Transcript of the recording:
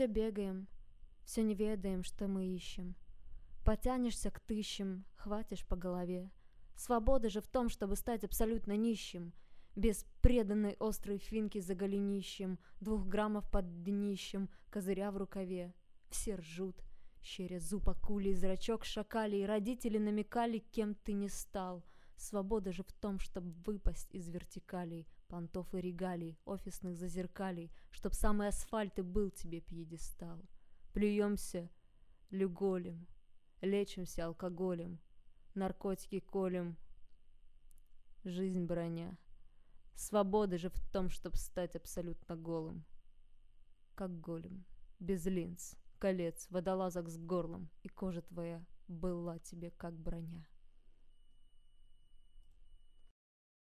Все бегаем, все не ведаем, что мы ищем. Потянешься к тыщам, хватишь по голове. Свобода же в том, чтобы стать абсолютно нищим, без преданной острой финки за голенищем, двух граммов под днищем, козыря в рукаве. Все ржут, щеря зуб акулий, зрачок шакалий, родители намекали, кем ты не стал. Свобода же в том, чтобы выпасть из вертикалей, понтов и регалий, офисных зазеркалей, чтоб самый асфальт и был тебе пьедестал. Плюемся люголем, лечимся алкоголем, наркотики колем, жизнь броня. Свобода же в том, чтобы стать абсолютно голым. Как голем, без линз, колец, водолазок с горлом, и кожа твоя была тебе как броня.